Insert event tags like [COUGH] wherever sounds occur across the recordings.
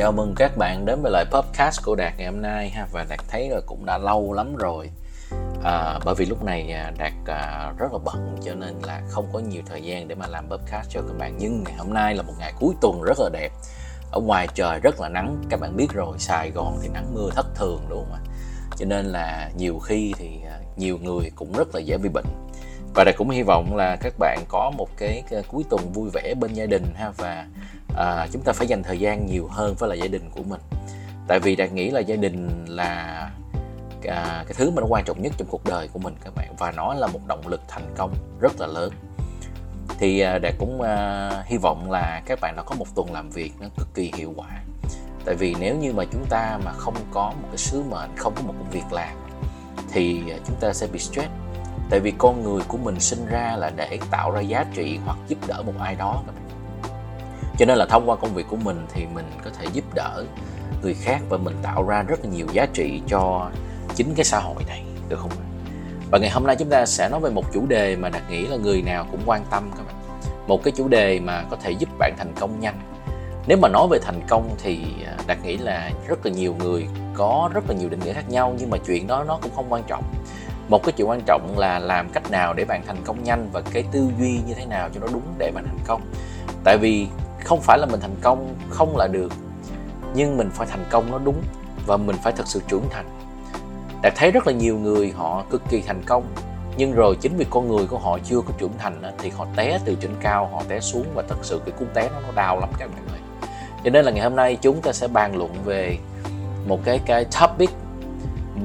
chào mừng các bạn đến với lại podcast của Đạt ngày hôm nay ha. Và Đạt thấy là cũng đã lâu lắm rồi. À, bởi vì lúc này à, Đạt à, rất là bận cho nên là không có nhiều thời gian để mà làm podcast cho các bạn. Nhưng ngày hôm nay là một ngày cuối tuần rất là đẹp. Ở ngoài trời rất là nắng. Các bạn biết rồi Sài Gòn thì nắng mưa thất thường đúng không ạ cho nên là nhiều khi thì à, nhiều người cũng rất là dễ bị bệnh. Và Đạt cũng hy vọng là các bạn có một cái, cái à, cuối tuần vui vẻ bên gia đình ha. Và à, chúng ta phải dành thời gian nhiều hơn với là gia đình của mình. Tại vì đạt nghĩ là gia đình là à, cái thứ mà nó quan trọng nhất trong cuộc đời của mình các bạn và nó là một động lực thành công rất là lớn. Thì à, đạt cũng à, hy vọng là các bạn đã có một tuần làm việc nó cực kỳ hiệu quả. Tại vì nếu như mà chúng ta mà không có một cái sứ mệnh không có một công việc làm thì à, chúng ta sẽ bị stress. Tại vì con người của mình sinh ra là để tạo ra giá trị hoặc giúp đỡ một ai đó các cho nên là thông qua công việc của mình thì mình có thể giúp đỡ người khác và mình tạo ra rất là nhiều giá trị cho chính cái xã hội này, được không và ngày hôm nay chúng ta sẽ nói về một chủ đề mà đạt nghĩ là người nào cũng quan tâm các bạn. Một cái chủ đề mà có thể giúp bạn thành công nhanh. Nếu mà nói về thành công thì à, đạt nghĩ là rất là nhiều người có rất là nhiều định nghĩa khác nhau, nhưng mà chuyện đó nó cũng không quan trọng. Một cái chuyện quan trọng là làm cách nào để bạn thành công nhanh và cái tư duy như thế nào cho nó đúng để bạn thành công. Tại vì không phải là mình thành công không là được, nhưng mình phải thành công nó đúng và mình phải thật sự trưởng thành. Đạt thấy rất là nhiều người họ cực kỳ thành công, nhưng rồi chính vì con người của họ chưa có trưởng thành thì họ té từ trên cao, họ té xuống và thật sự cái cú té nó nó đau lắm các bạn ơi. Cho nên là ngày hôm nay chúng ta sẽ bàn luận về một cái cái topic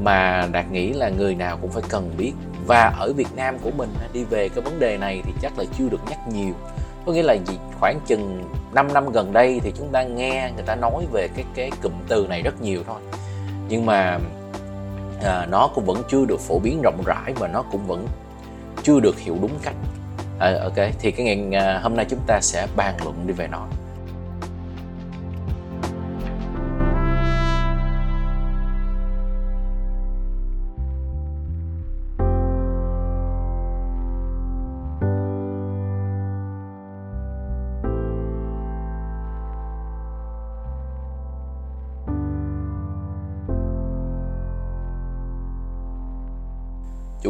mà đạt nghĩ là người nào cũng phải cần biết. Và ở Việt Nam của mình đi về cái vấn đề này thì chắc là chưa được nhắc nhiều có nghĩa là gì? Khoảng chừng 5 năm gần đây thì chúng ta nghe người ta nói về cái cái cụm từ này rất nhiều thôi. Nhưng mà à, nó cũng vẫn chưa được phổ biến rộng rãi và nó cũng vẫn chưa được hiểu đúng cách. À, ok thì cái ngày à, hôm nay chúng ta sẽ bàn luận đi về nó.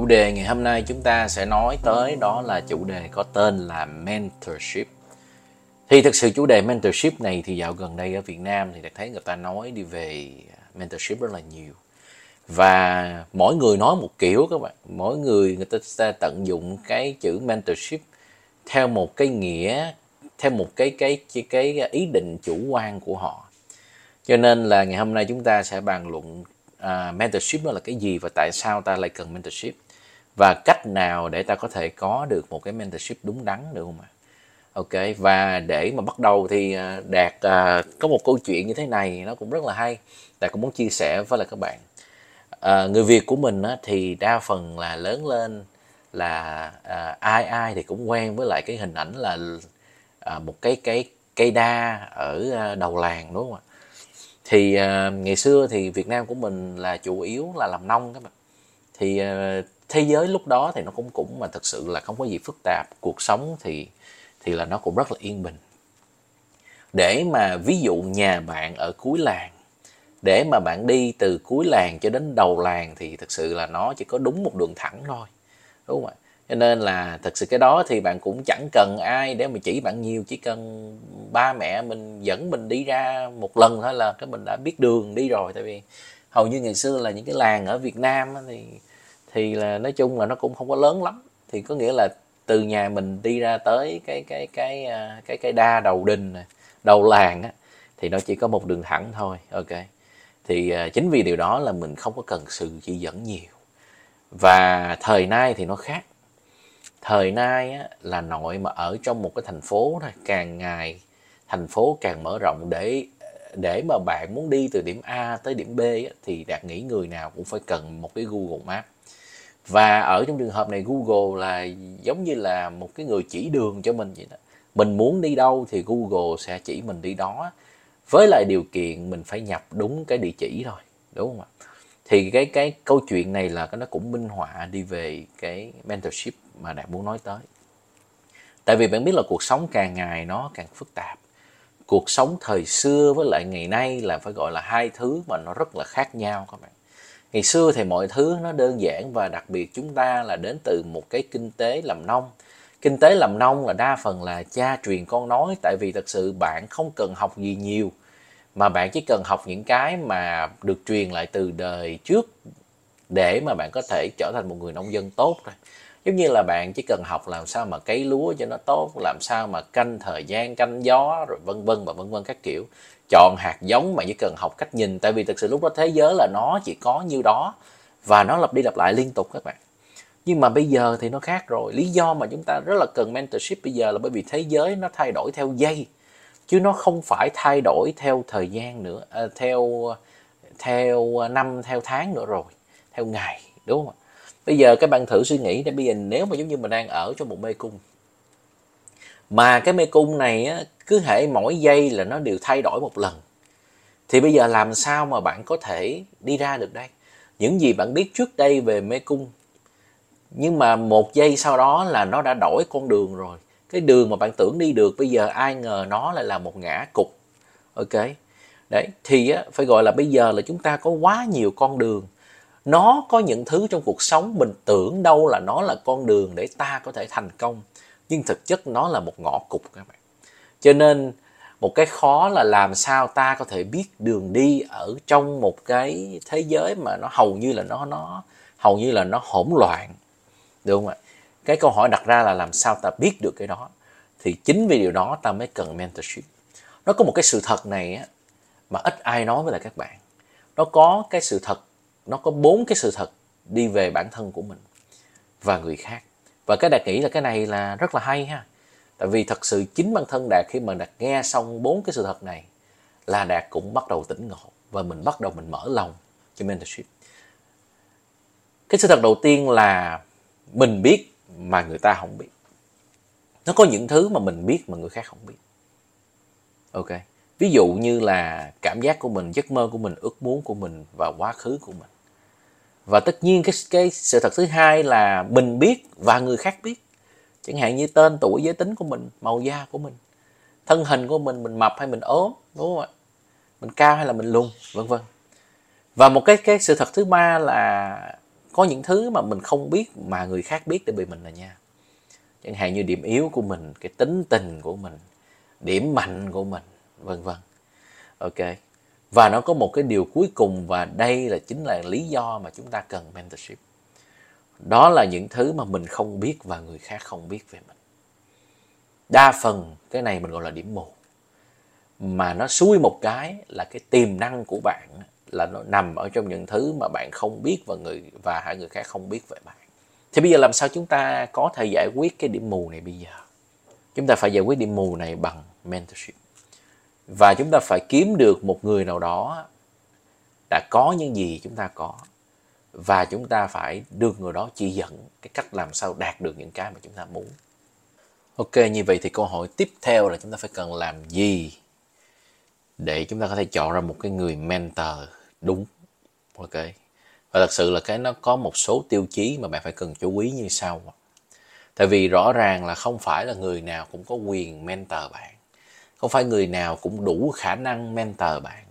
Chủ đề ngày hôm nay chúng ta sẽ nói tới đó là chủ đề có tên là mentorship. Thì thực sự chủ đề mentorship này thì dạo gần đây ở Việt Nam thì thấy người ta nói đi về mentorship rất là nhiều. Và mỗi người nói một kiểu các bạn. Mỗi người người ta sẽ tận dụng cái chữ mentorship theo một cái nghĩa theo một cái cái cái, cái ý định chủ quan của họ. Cho nên là ngày hôm nay chúng ta sẽ bàn luận uh, mentorship đó là cái gì và tại sao ta lại cần mentorship và cách nào để ta có thể có được một cái mentorship đúng đắn được không ạ? Ok và để mà bắt đầu thì à, đạt uh, có một câu chuyện như thế này nó cũng rất là hay. Đạt cũng muốn chia sẻ với lại các bạn. Uh, người Việt của mình á, thì đa phần là lớn lên là uh, ai ai thì cũng quen với lại cái hình ảnh là uh, một cái cái cây đa ở đầu làng đúng không ạ? Thì uh, ngày xưa thì Việt Nam của mình là chủ yếu là làm nông các bạn. Thì uh, thế giới lúc đó thì nó cũng cũng mà thật sự là không có gì phức tạp. Cuộc sống thì thì là nó cũng rất là yên bình. Để mà ví dụ nhà bạn ở cuối làng, để mà bạn đi từ cuối làng cho đến đầu làng thì thực sự là nó chỉ có đúng một đường thẳng thôi, đúng không ạ? Cho nên là thật sự cái đó thì bạn cũng chẳng cần ai để mà chỉ bạn nhiều, chỉ cần ba mẹ mình dẫn mình đi ra một lần thôi là cái mình đã biết đường đi rồi. Tại vì hầu như ngày xưa là những cái làng ở Việt Nam thì thì là nói chung là nó cũng không có lớn lắm. Thì có nghĩa là từ nhà mình đi ra tới cái cái cái cái cái cái đa đầu đình này, đầu làng á thì nó chỉ có một đường thẳng thôi ok. Thì uh, chính vì điều đó là mình không có cần sự chỉ dẫn nhiều. Và thời nay thì nó khác. Thời nay á, là nội mà ở trong một cái thành phố thôi càng ngày thành phố càng mở rộng để để mà bạn muốn đi từ điểm A tới điểm B á, thì đạt nghĩ người nào cũng phải cần một cái Google Maps và ở trong trường hợp này Google là giống như là một cái người chỉ đường cho mình vậy đó. Mình muốn đi đâu thì Google sẽ chỉ mình đi đó. Với lại điều kiện mình phải nhập đúng cái địa chỉ thôi, đúng không ạ? Thì cái cái câu chuyện này là nó cũng minh họa đi về cái mentorship mà đạt muốn nói tới. Tại vì bạn biết là cuộc sống càng ngày nó càng phức tạp. Cuộc sống thời xưa với lại ngày nay là phải gọi là hai thứ mà nó rất là khác nhau các bạn ngày xưa thì mọi thứ nó đơn giản và đặc biệt chúng ta là đến từ một cái kinh tế làm nông. Kinh tế làm nông là đa phần là cha truyền con nói, tại vì thật sự bạn không cần học gì nhiều, mà bạn chỉ cần học những cái mà được truyền lại từ đời trước để mà bạn có thể trở thành một người nông dân tốt thôi. Giống như là bạn chỉ cần học làm sao mà cấy lúa cho nó tốt, làm sao mà canh thời gian, canh gió, rồi vân vân và vân vân các kiểu chọn hạt giống mà chỉ cần học cách nhìn. Tại vì thực sự lúc đó thế giới là nó chỉ có như đó và nó lặp đi lặp lại liên tục các bạn. Nhưng mà bây giờ thì nó khác rồi. Lý do mà chúng ta rất là cần mentorship bây giờ là bởi vì thế giới nó thay đổi theo giây chứ nó không phải thay đổi theo thời gian nữa à, theo theo năm theo tháng nữa rồi theo ngày đúng không bây giờ các bạn thử suy nghĩ để bây giờ nếu mà giống như mình đang ở trong một mê cung mà cái mê cung này á, cứ hệ mỗi giây là nó đều thay đổi một lần. Thì bây giờ làm sao mà bạn có thể đi ra được đây? Những gì bạn biết trước đây về mê cung nhưng mà một giây sau đó là nó đã đổi con đường rồi. Cái đường mà bạn tưởng đi được bây giờ ai ngờ nó lại là một ngã cục ok. Đấy thì á, phải gọi là bây giờ là chúng ta có quá nhiều con đường. Nó có những thứ trong cuộc sống mình tưởng đâu là nó là con đường để ta có thể thành công nhưng thực chất nó là một ngõ cụt các bạn cho nên một cái khó là làm sao ta có thể biết đường đi ở trong một cái thế giới mà nó hầu như là nó nó hầu như là nó hỗn loạn được không ạ? Cái câu hỏi đặt ra là làm sao ta biết được cái đó? Thì chính vì điều đó ta mới cần mentorship. Nó có một cái sự thật này á, mà ít ai nói với lại các bạn. Nó có cái sự thật nó có bốn cái sự thật đi về bản thân của mình và người khác. Và cái đạt nghĩ là cái này là rất là hay ha tại vì thật sự chính bản thân đạt khi mà đạt nghe xong bốn cái sự thật này là đạt cũng bắt đầu tỉnh ngộ và mình bắt đầu mình mở lòng cho mentorship. Cái sự thật đầu tiên là mình biết mà người ta không biết. Nó có những thứ mà mình biết mà người khác không biết. Ok, ví dụ như là cảm giác của mình, giấc mơ của mình, ước muốn của mình và quá khứ của mình. Và tất nhiên cái cái sự thật thứ hai là mình biết và người khác biết chẳng hạn như tên tuổi, giới tính của mình, màu da của mình, thân hình của mình mình mập hay mình ốm, đúng không ạ? Mình cao hay là mình lùn, vân vân. Và một cái cái sự thật thứ ba là có những thứ mà mình không biết mà người khác biết để bị mình là nha. Chẳng hạn như điểm yếu của mình, cái tính tình của mình, điểm mạnh của mình, vân vân. Ok. Và nó có một cái điều cuối cùng và đây là chính là lý do mà chúng ta cần mentorship đó là những thứ mà mình không biết và người khác không biết về mình. Đa phần cái này mình gọi là điểm mù. Mà nó xui một cái là cái tiềm năng của bạn là nó nằm ở trong những thứ mà bạn không biết và người, và hai người khác không biết về bạn. Thì bây giờ làm sao chúng ta có thể giải quyết cái điểm mù này bây giờ? Chúng ta phải giải quyết điểm mù này bằng mentorship. Và chúng ta phải kiếm được một người nào đó đã có những gì chúng ta có và chúng ta phải được người đó chỉ dẫn cái cách làm sao đạt được những cái mà chúng ta muốn. Ok, như vậy thì câu hỏi tiếp theo là chúng ta phải cần làm gì để chúng ta có thể chọn ra một cái người mentor đúng? Ok. Và thật sự là cái nó có một số tiêu chí mà bạn phải cần chú ý như sau. Tại vì rõ ràng là không phải là người nào cũng có quyền mentor bạn. Không phải người nào cũng đủ khả năng mentor bạn.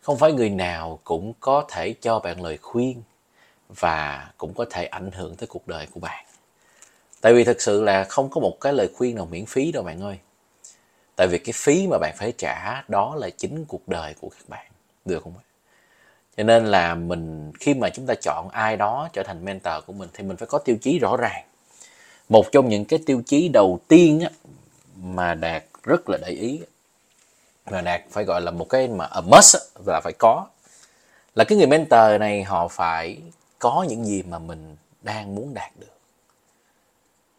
Không phải người nào cũng có thể cho bạn lời khuyên và cũng có thể ảnh hưởng tới cuộc đời của bạn. Tại vì thực sự là không có một cái lời khuyên nào miễn phí đâu bạn ơi. Tại vì cái phí mà bạn phải trả đó là chính cuộc đời của các bạn. Được không cho nên là mình khi mà chúng ta chọn ai đó trở thành mentor của mình thì mình phải có tiêu chí rõ ràng. Một trong những cái tiêu chí đầu tiên á, mà đạt rất là để ý mà đạt phải gọi là một cái mà a must là phải có là cái người mentor này họ phải có những gì mà mình đang muốn đạt được.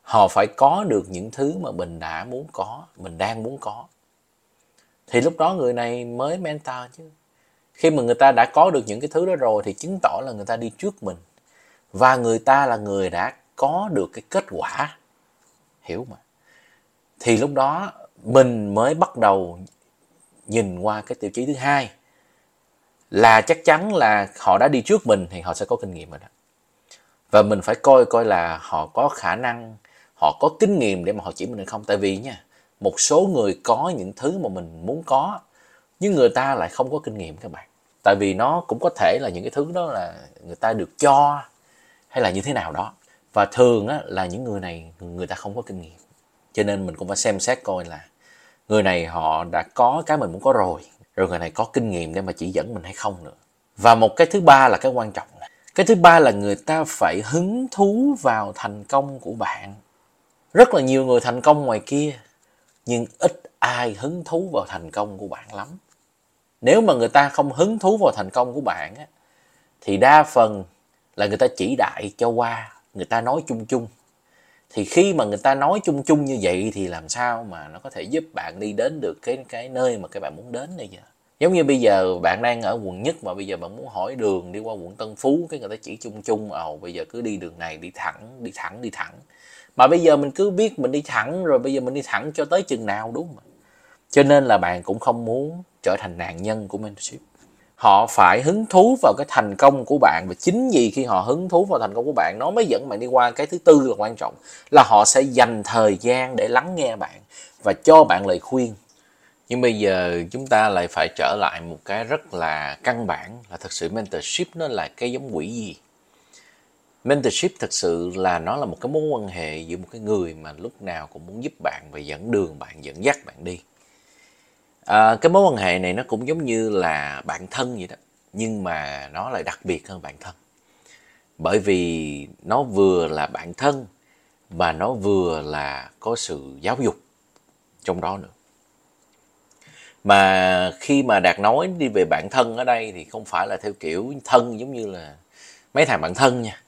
Họ phải có được những thứ mà mình đã muốn có, mình đang muốn có. Thì lúc đó người này mới mentor chứ. Khi mà người ta đã có được những cái thứ đó rồi thì chứng tỏ là người ta đi trước mình. Và người ta là người đã có được cái kết quả. Hiểu mà. Thì lúc đó mình mới bắt đầu nhìn qua cái tiêu chí thứ hai là chắc chắn là họ đã đi trước mình thì họ sẽ có kinh nghiệm rồi đó. Và mình phải coi coi là họ có khả năng họ có kinh nghiệm để mà họ chỉ mình hay không. Tại vì nha một số người có những thứ mà mình muốn có nhưng người ta lại không có kinh nghiệm các bạn. Tại vì nó cũng có thể là những cái thứ đó là người ta được cho hay là như thế nào đó. Và thường á, là những người này người ta không có kinh nghiệm. Cho nên mình cũng phải xem xét coi là người này họ đã có cái mình muốn có rồi rồi người này có kinh nghiệm để mà chỉ dẫn mình hay không nữa. Và một cái thứ ba là cái quan trọng này. cái thứ ba là người ta phải hứng thú vào thành công của bạn. Rất là nhiều người thành công ngoài kia nhưng ít ai hứng thú vào thành công của bạn lắm. Nếu mà người ta không hứng thú vào thành công của bạn á, thì đa phần là người ta chỉ đại cho qua người ta nói chung chung thì khi mà người ta nói chung chung như vậy thì làm sao mà nó có thể giúp bạn đi đến được cái cái nơi mà các bạn muốn đến bây giờ? Giống như bây giờ bạn đang ở quận nhất mà bây giờ bạn muốn hỏi đường đi qua quận Tân Phú, cái người ta chỉ chung chung, ồ, bây giờ cứ đi đường này, đi thẳng đi thẳng đi thẳng. Mà bây giờ mình cứ biết mình đi thẳng, rồi bây giờ mình đi thẳng cho tới chừng nào, đúng không cho nên là bạn cũng không muốn trở thành nạn nhân của mentorship họ phải hứng thú vào cái thành công của bạn và chính vì khi họ hứng thú vào thành công của bạn, nó mới dẫn bạn đi qua cái thứ tư là quan trọng, là họ sẽ dành thời gian để lắng nghe bạn và cho bạn lời khuyên. Nhưng bây giờ chúng ta lại phải trở lại một cái rất là căn bản, là thật sự mentorship nó là cái giống quỷ gì? Mentorship thật sự là nó là một cái mối quan hệ giữa một cái người mà lúc nào cũng muốn giúp bạn và dẫn đường bạn, dẫn dắt bạn đi à, cái mối quan hệ này nó cũng giống như là bạn thân vậy đó nhưng mà nó lại đặc biệt hơn bạn thân. Bởi vì nó vừa là bạn thân và nó vừa là có sự giáo dục trong đó nữa. Mà khi mà đạt nói đi về bạn thân ở đây thì không phải là theo kiểu thân giống như là mấy thằng bạn thân nha.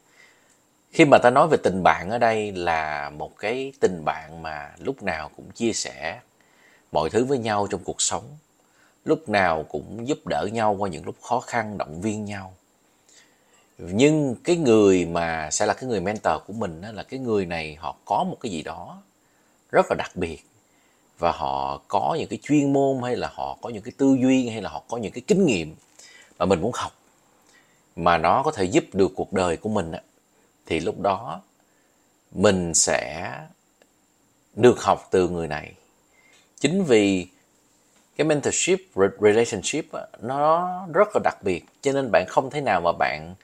Khi mà ta nói về tình bạn ở đây là một cái tình bạn mà lúc nào cũng chia sẻ mọi thứ với nhau trong cuộc sống. Lúc nào cũng giúp đỡ nhau qua những lúc khó khăn, động viên nhau. Nhưng cái người mà sẽ là cái người mentor của mình đó là cái người này họ có một cái gì đó rất là đặc biệt. Và họ có những cái chuyên môn hay là họ có những cái tư duy hay là họ có những cái kinh nghiệm mà mình muốn học mà nó có thể giúp được cuộc đời của mình thì lúc đó mình sẽ được học từ người này chính vì cái mentorship relationship nó rất là đặc biệt. Cho nên bạn không thể nào mà bạn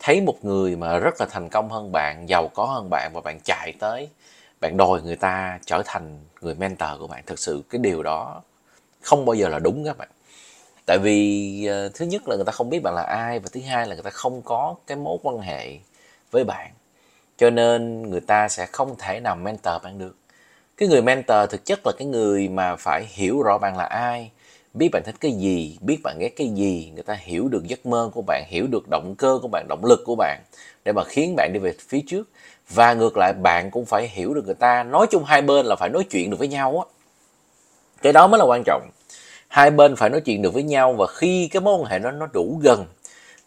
thấy một người mà rất là thành công hơn bạn giàu có hơn bạn và bạn chạy tới bạn đòi người ta trở thành người mentor của bạn. Thực sự cái điều đó không bao giờ là đúng các bạn. Tại vì uh, thứ nhất là người ta không biết bạn là ai và thứ hai là người ta không có cái mối quan hệ với bạn. Cho nên người ta sẽ không thể nào mentor bạn được cái người mentor thực chất là cái người mà phải hiểu rõ bạn là ai, biết bạn thích cái gì, biết bạn ghét cái gì, người ta hiểu được giấc mơ của bạn, hiểu được động cơ của bạn, động lực của bạn để mà khiến bạn đi về phía trước. Và ngược lại, bạn cũng phải hiểu được người ta. Nói chung hai bên là phải nói chuyện được với nhau á. Cái đó mới là quan trọng. Hai bên phải nói chuyện được với nhau và khi cái mối quan hệ nó nó đủ gần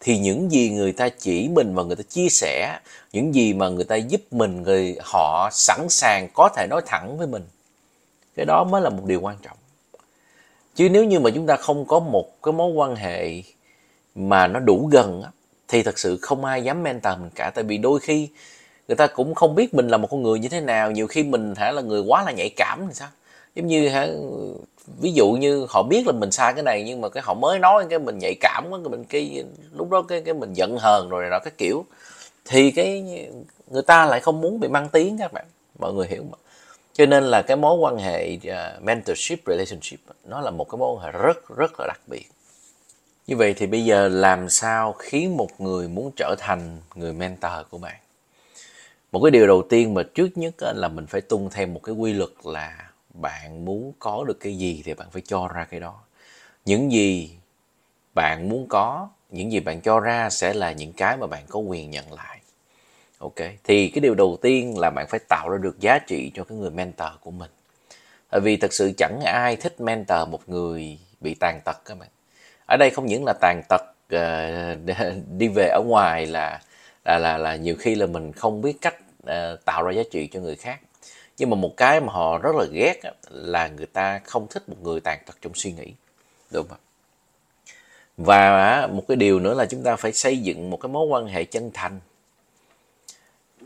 thì những gì người ta chỉ mình và người ta chia sẻ, những gì mà người ta giúp mình, người họ sẵn sàng có thể nói thẳng với mình, cái đó mới là một điều quan trọng. Chứ nếu như mà chúng ta không có một cái mối quan hệ mà nó đủ gần thì thật sự không ai dám mentor mình cả. Tại vì đôi khi người ta cũng không biết mình là một con người như thế nào, nhiều khi mình hả là người quá là nhạy cảm thì sao? Giống như hả ví dụ như họ biết là mình sai cái này nhưng mà cái họ mới nói cái mình nhạy cảm quá cái mình cái lúc đó cái cái mình giận hờn rồi đó cái kiểu. Thì cái người ta lại không muốn bị mang tiếng các bạn mọi người hiểu mà. Cho nên là cái mối quan hệ uh, mentorship relationship nó là một cái mối quan hệ rất rất là đặc biệt. Như vậy thì bây giờ làm sao khiến một người muốn trở thành người mentor của bạn? Một cái điều đầu tiên mà trước nhất là mình phải tuân theo một cái quy luật là bạn muốn có được cái gì thì bạn phải cho ra cái đó. Những gì bạn muốn có những gì bạn cho ra sẽ là những cái mà bạn có quyền nhận lại. Ok? Thì cái điều đầu tiên là bạn phải tạo ra được giá trị cho cái người mentor của mình. Tại vì thật sự chẳng ai thích mentor một người bị tàn tật các bạn. Ở đây không những là tàn tật uh, [LAUGHS] đi về ở ngoài là là là là nhiều khi là mình không biết cách uh, tạo ra giá trị cho người khác nhưng mà một cái mà họ rất là ghét là người ta không thích một người tàn tật trong suy nghĩ. Đúng không và một cái điều nữa là chúng ta phải xây dựng một cái mối quan hệ chân thành.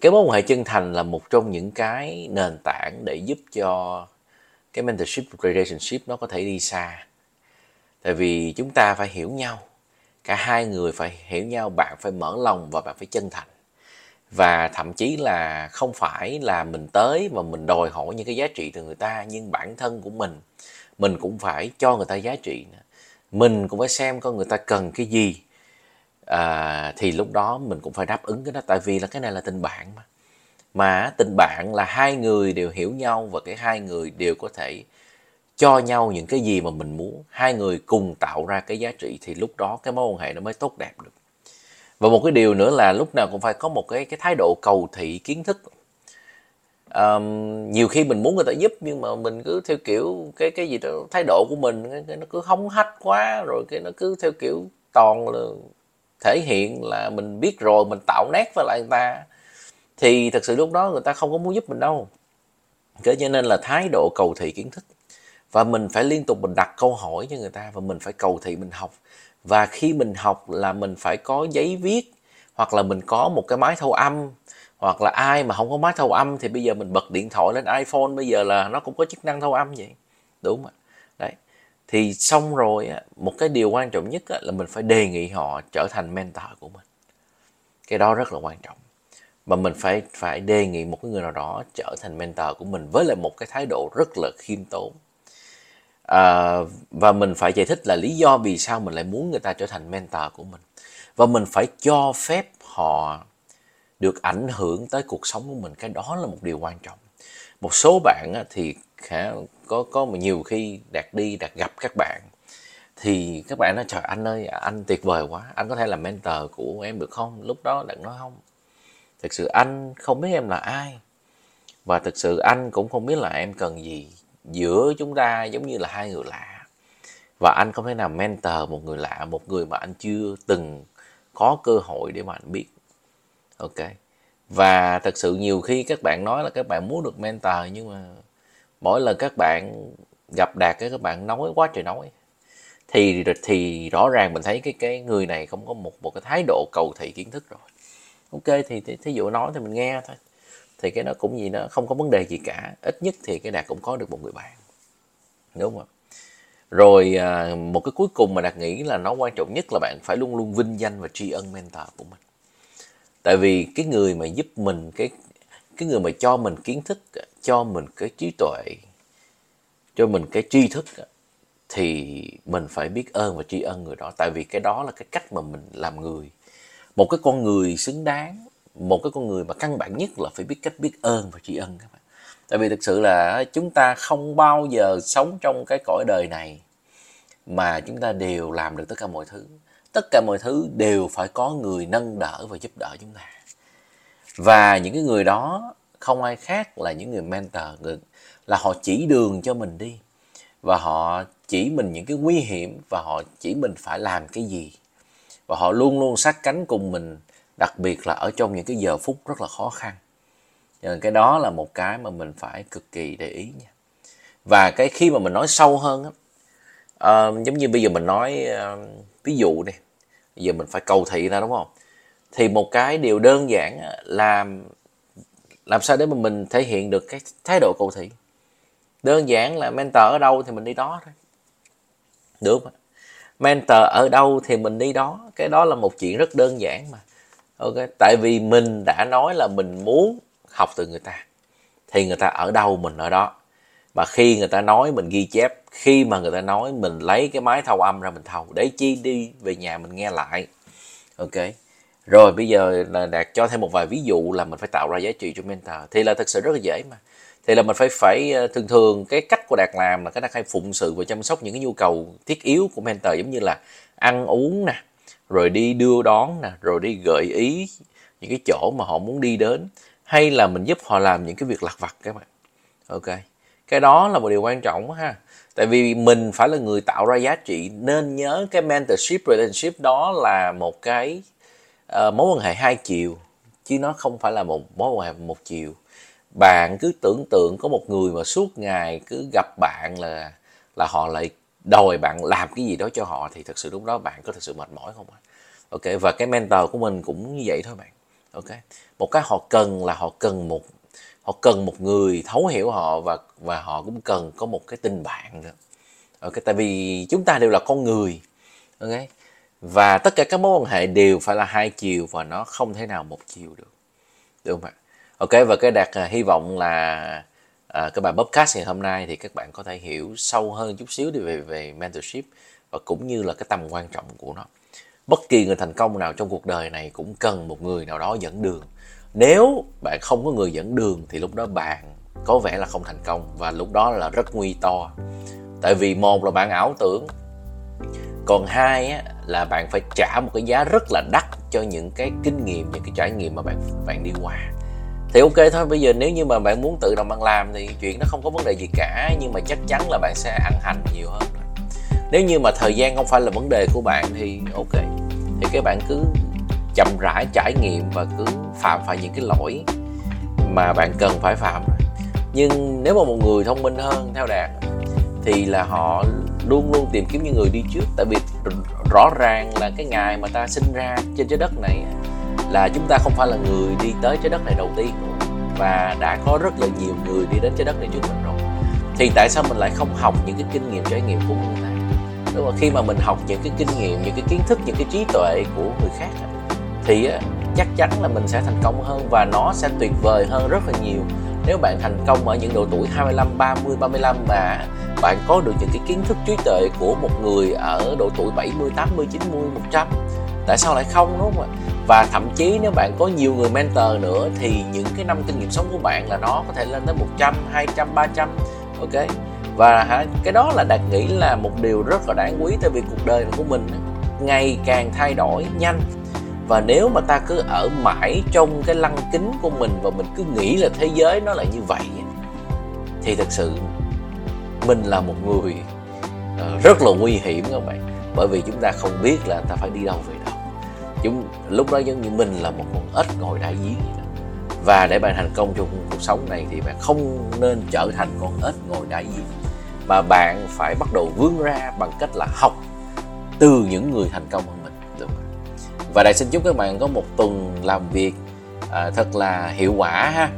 Cái mối quan hệ chân thành là một trong những cái nền tảng để giúp cho cái mentorship, relationship nó có thể đi xa. Tại vì chúng ta phải hiểu nhau. Cả hai người phải hiểu nhau, bạn phải mở lòng và bạn phải chân thành và thậm chí là không phải là mình tới và mình đòi hỏi những cái giá trị từ người ta nhưng bản thân của mình mình cũng phải cho người ta giá trị mình cũng phải xem coi người ta cần cái gì. À, thì lúc đó mình cũng phải đáp ứng cái đó tại vì là cái này là tình bạn mà. Mà tình bạn là hai người đều hiểu nhau và cái hai người đều có thể cho nhau những cái gì mà mình muốn. Hai người cùng tạo ra cái giá trị thì lúc đó cái mối quan hệ nó mới tốt đẹp được và một cái điều nữa là lúc nào cũng phải có một cái cái thái độ cầu thị kiến thức. Um, nhiều khi mình muốn người ta giúp nhưng mà mình cứ theo kiểu cái cái gì đó thái độ của mình cái, cái nó cứ hống hách quá rồi cái nó cứ theo kiểu toàn là thể hiện là mình biết rồi mình tạo nét với lại người ta. Thì thật sự lúc đó người ta không có muốn giúp mình đâu. Thế cho nên là thái độ cầu thị kiến thức. Và mình phải liên tục mình đặt câu hỏi cho người ta và mình phải cầu thị mình học và khi mình học là mình phải có giấy viết, hoặc là mình có một cái máy thâu âm, hoặc là ai mà không có máy thâu âm thì bây giờ mình bật điện thoại lên iPhone, bây giờ là nó cũng có chức năng thâu âm vậy. Đúng không đấy. Thì xong rồi một cái điều quan trọng nhất là mình phải đề nghị họ trở thành mentor của mình. Cái đó rất là quan trọng. Mà mình phải phải đề nghị một cái người nào đó trở thành mentor của mình với lại một cái thái độ rất là khiêm tốn à, và mình phải giải thích là lý do vì sao mình lại muốn người ta trở thành mentor của mình. Và mình phải cho phép họ được ảnh hưởng tới cuộc sống của mình. Cái đó là một điều quan trọng. Một số bạn thì có có nhiều khi đạt đi đạt gặp các bạn thì các bạn nói trời anh ơi anh tuyệt vời quá. Anh có thể làm mentor của em được không? Lúc đó đạt nói không. Thực sự anh không biết em là ai và thực sự anh cũng không biết là em cần gì giữa chúng ta giống như là hai người lạ. Và anh không thể nào mentor một người lạ một người mà anh chưa từng có cơ hội để mà anh biết. Ok. Và thật sự nhiều khi các bạn nói là các bạn muốn được mentor nhưng mà mỗi lần các bạn gặp đạt cái các bạn nói quá trời nói thì thì rõ ràng mình thấy cái cái người này không có một một cái thái độ cầu thị kiến thức rồi. Ok thì, thì thí dụ nói thì mình nghe thôi thì cái nó cũng gì nó không có vấn đề gì cả. Ít nhất thì cái đạt cũng có được một người bạn. Đúng không rồi à, một cái cuối cùng mà đạt nghĩ là nó quan trọng nhất là bạn phải luôn luôn vinh danh và tri ân mentor của mình. Tại vì cái người mà giúp mình, cái cái người mà cho mình kiến thức, cho mình cái trí tuệ, cho mình cái tri thức, thì mình phải biết ơn và tri ân người đó. Tại vì cái đó là cái cách mà mình làm người. Một cái con người xứng đáng một cái con người mà căn bản nhất là phải biết cách biết ơn và tri ân các bạn. Tại vì thực sự là chúng ta không bao giờ sống trong cái cõi đời này mà chúng ta đều làm được tất cả mọi thứ. Tất cả mọi thứ đều phải có người nâng đỡ và giúp đỡ chúng ta. Và những cái người đó không ai khác là những người mentor, người là họ chỉ đường cho mình đi. Và họ chỉ mình những cái nguy hiểm và họ chỉ mình phải làm cái gì. Và họ luôn luôn sát cánh cùng mình đặc biệt là ở trong những cái giờ phút rất là khó khăn. Nên cái đó là một cái mà mình phải cực kỳ để ý nha. Và cái khi mà mình nói sâu hơn á uh, giống như bây giờ mình nói uh, ví dụ đi bây giờ mình phải cầu thị ra đúng không? Thì một cái điều đơn giản là làm sao để mà mình thể hiện được cái thái độ cầu thị? Đơn giản là mentor ở đâu thì mình đi đó thôi. Được không mentor ở đâu thì mình đi đó. Cái đó là một chuyện rất đơn giản mà ok, tại vì mình đã nói là mình muốn học từ người ta, thì người ta ở đâu mình ở đó. Mà khi người ta nói mình ghi chép, khi mà người ta nói mình lấy cái máy thâu âm ra mình thâu để chi đi về nhà mình nghe lại. Ok, rồi bây giờ là đạt cho thêm một vài ví dụ là mình phải tạo ra giá trị cho mentor. Thì là thật sự rất là dễ mà. Thì là mình phải phải ờ, thường thường cái cách của đạt làm là cái đạt hay phụng sự và chăm sóc những cái nhu cầu thiết yếu của mentor, giống như là ăn uống nè rồi đi đưa đón nè rồi đi gợi ý những cái chỗ mà họ muốn đi đến hay là mình giúp họ làm những cái việc lặt vặt các bạn. Ok cái đó là một điều quan trọng ha. Tại vì mình phải là người tạo ra giá trị nên nhớ cái mentorship relationship đó là một cái uh, mối quan hệ hai chiều chứ nó không phải là một mối quan hệ một chiều. Bạn cứ tưởng tượng có một người mà suốt ngày cứ gặp bạn là là họ lại đòi bạn làm cái gì đó cho họ thì thật sự lúc đó bạn có thật sự mệt mỏi không ok, và cái mentor của mình cũng như vậy thôi bạn. Ok, một cái họ cần là họ cần một, họ cần một người thấu hiểu họ và và họ cũng cần có một cái tình bạn nữa. Ok, tại vì chúng ta đều là con người. Ok, và tất cả các mối quan hệ đều phải là hai chiều và nó không thể nào một chiều được. Được không ạ? Ok, và cái đạt à, hy vọng là à, cái bài podcast ngày hôm nay thì các bạn có thể hiểu sâu hơn chút xíu đi về về mentorship và cũng như là cái tầm quan trọng của nó. Bất kỳ người thành công nào trong cuộc đời này cũng cần một người nào đó dẫn đường. Nếu bạn không có người dẫn đường thì lúc đó bạn có vẻ là không thành công và lúc đó là rất nguy to. Tại vì một là bạn ảo tưởng còn hai á, là bạn phải trả một cái giá rất là đắt cho những cái kinh nghiệm những cái trải nghiệm mà bạn bạn đi qua thì ok thôi, bây giờ nếu như mà bạn muốn tự động bạn làm thì chuyện nó không có vấn đề gì cả, nhưng mà chắc chắn là bạn sẽ ăn hành nhiều hơn nếu như mà thời gian không phải là vấn đề của bạn thì ok. Thì các bạn cứ chậm rãi trải nghiệm và cứ phạm phải những cái lỗi mà bạn cần phải phạm nhưng nếu mà một người thông minh hơn, theo đạt, thì là họ luôn luôn tìm kiếm những người đi trước. Tại vì rõ ràng là cái ngày mà ta sinh ra trên trái đất này là chúng ta không phải là người đi tới trái đất này đầu tiên. Và đã có rất là nhiều người đi đến trái đất này trước mình rồi. Thì tại sao mình lại không học những cái kinh nghiệm trải nghiệm của người ta? Đúng không? Khi mà mình học những cái kinh nghiệm những cái kiến thức những cái trí tuệ của người khác thì chắc chắn là mình sẽ thành công hơn và nó sẽ tuyệt vời hơn rất là nhiều. Nếu bạn thành công ở những độ tuổi 25, 30, 35 mà bạn có được những cái kiến thức trí tuệ của một người ở độ tuổi 70, 80, 90, 100 tại sao lại không đúng không ạ? Và thậm chí nếu bạn có nhiều người mentor nữa thì những cái năm kinh nghiệm sống của bạn là nó có thể lên tới 100, 200, 300 ok? Và hả cái đó là đạt nghĩ là một điều rất là đáng quý tại vì cuộc đời của mình ngày càng thay đổi nhanh. Và nếu mà ta cứ ở mãi trong cái lăng kính của mình và mình cứ nghĩ là thế giới nó là như vậy thì thật sự mình là một người ờ, rất là nguy hiểm các bạn. Bởi vì chúng ta không biết là ta phải đi đâu về đâu chúng lúc đó giống như mình là một con ếch ngồi đại giếng và để bạn thành công trong cuộc sống này thì bạn không nên trở thành con ếch ngồi đại giếng mà bạn phải bắt đầu vươn ra bằng cách là học từ những người thành công hơn mình. Được và đại xin chúc các bạn có một tuần làm việc à, thật là hiệu quả ha.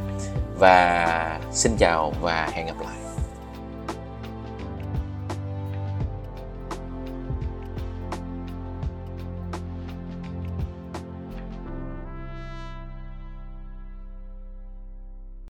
Và xin chào và hẹn gặp lại.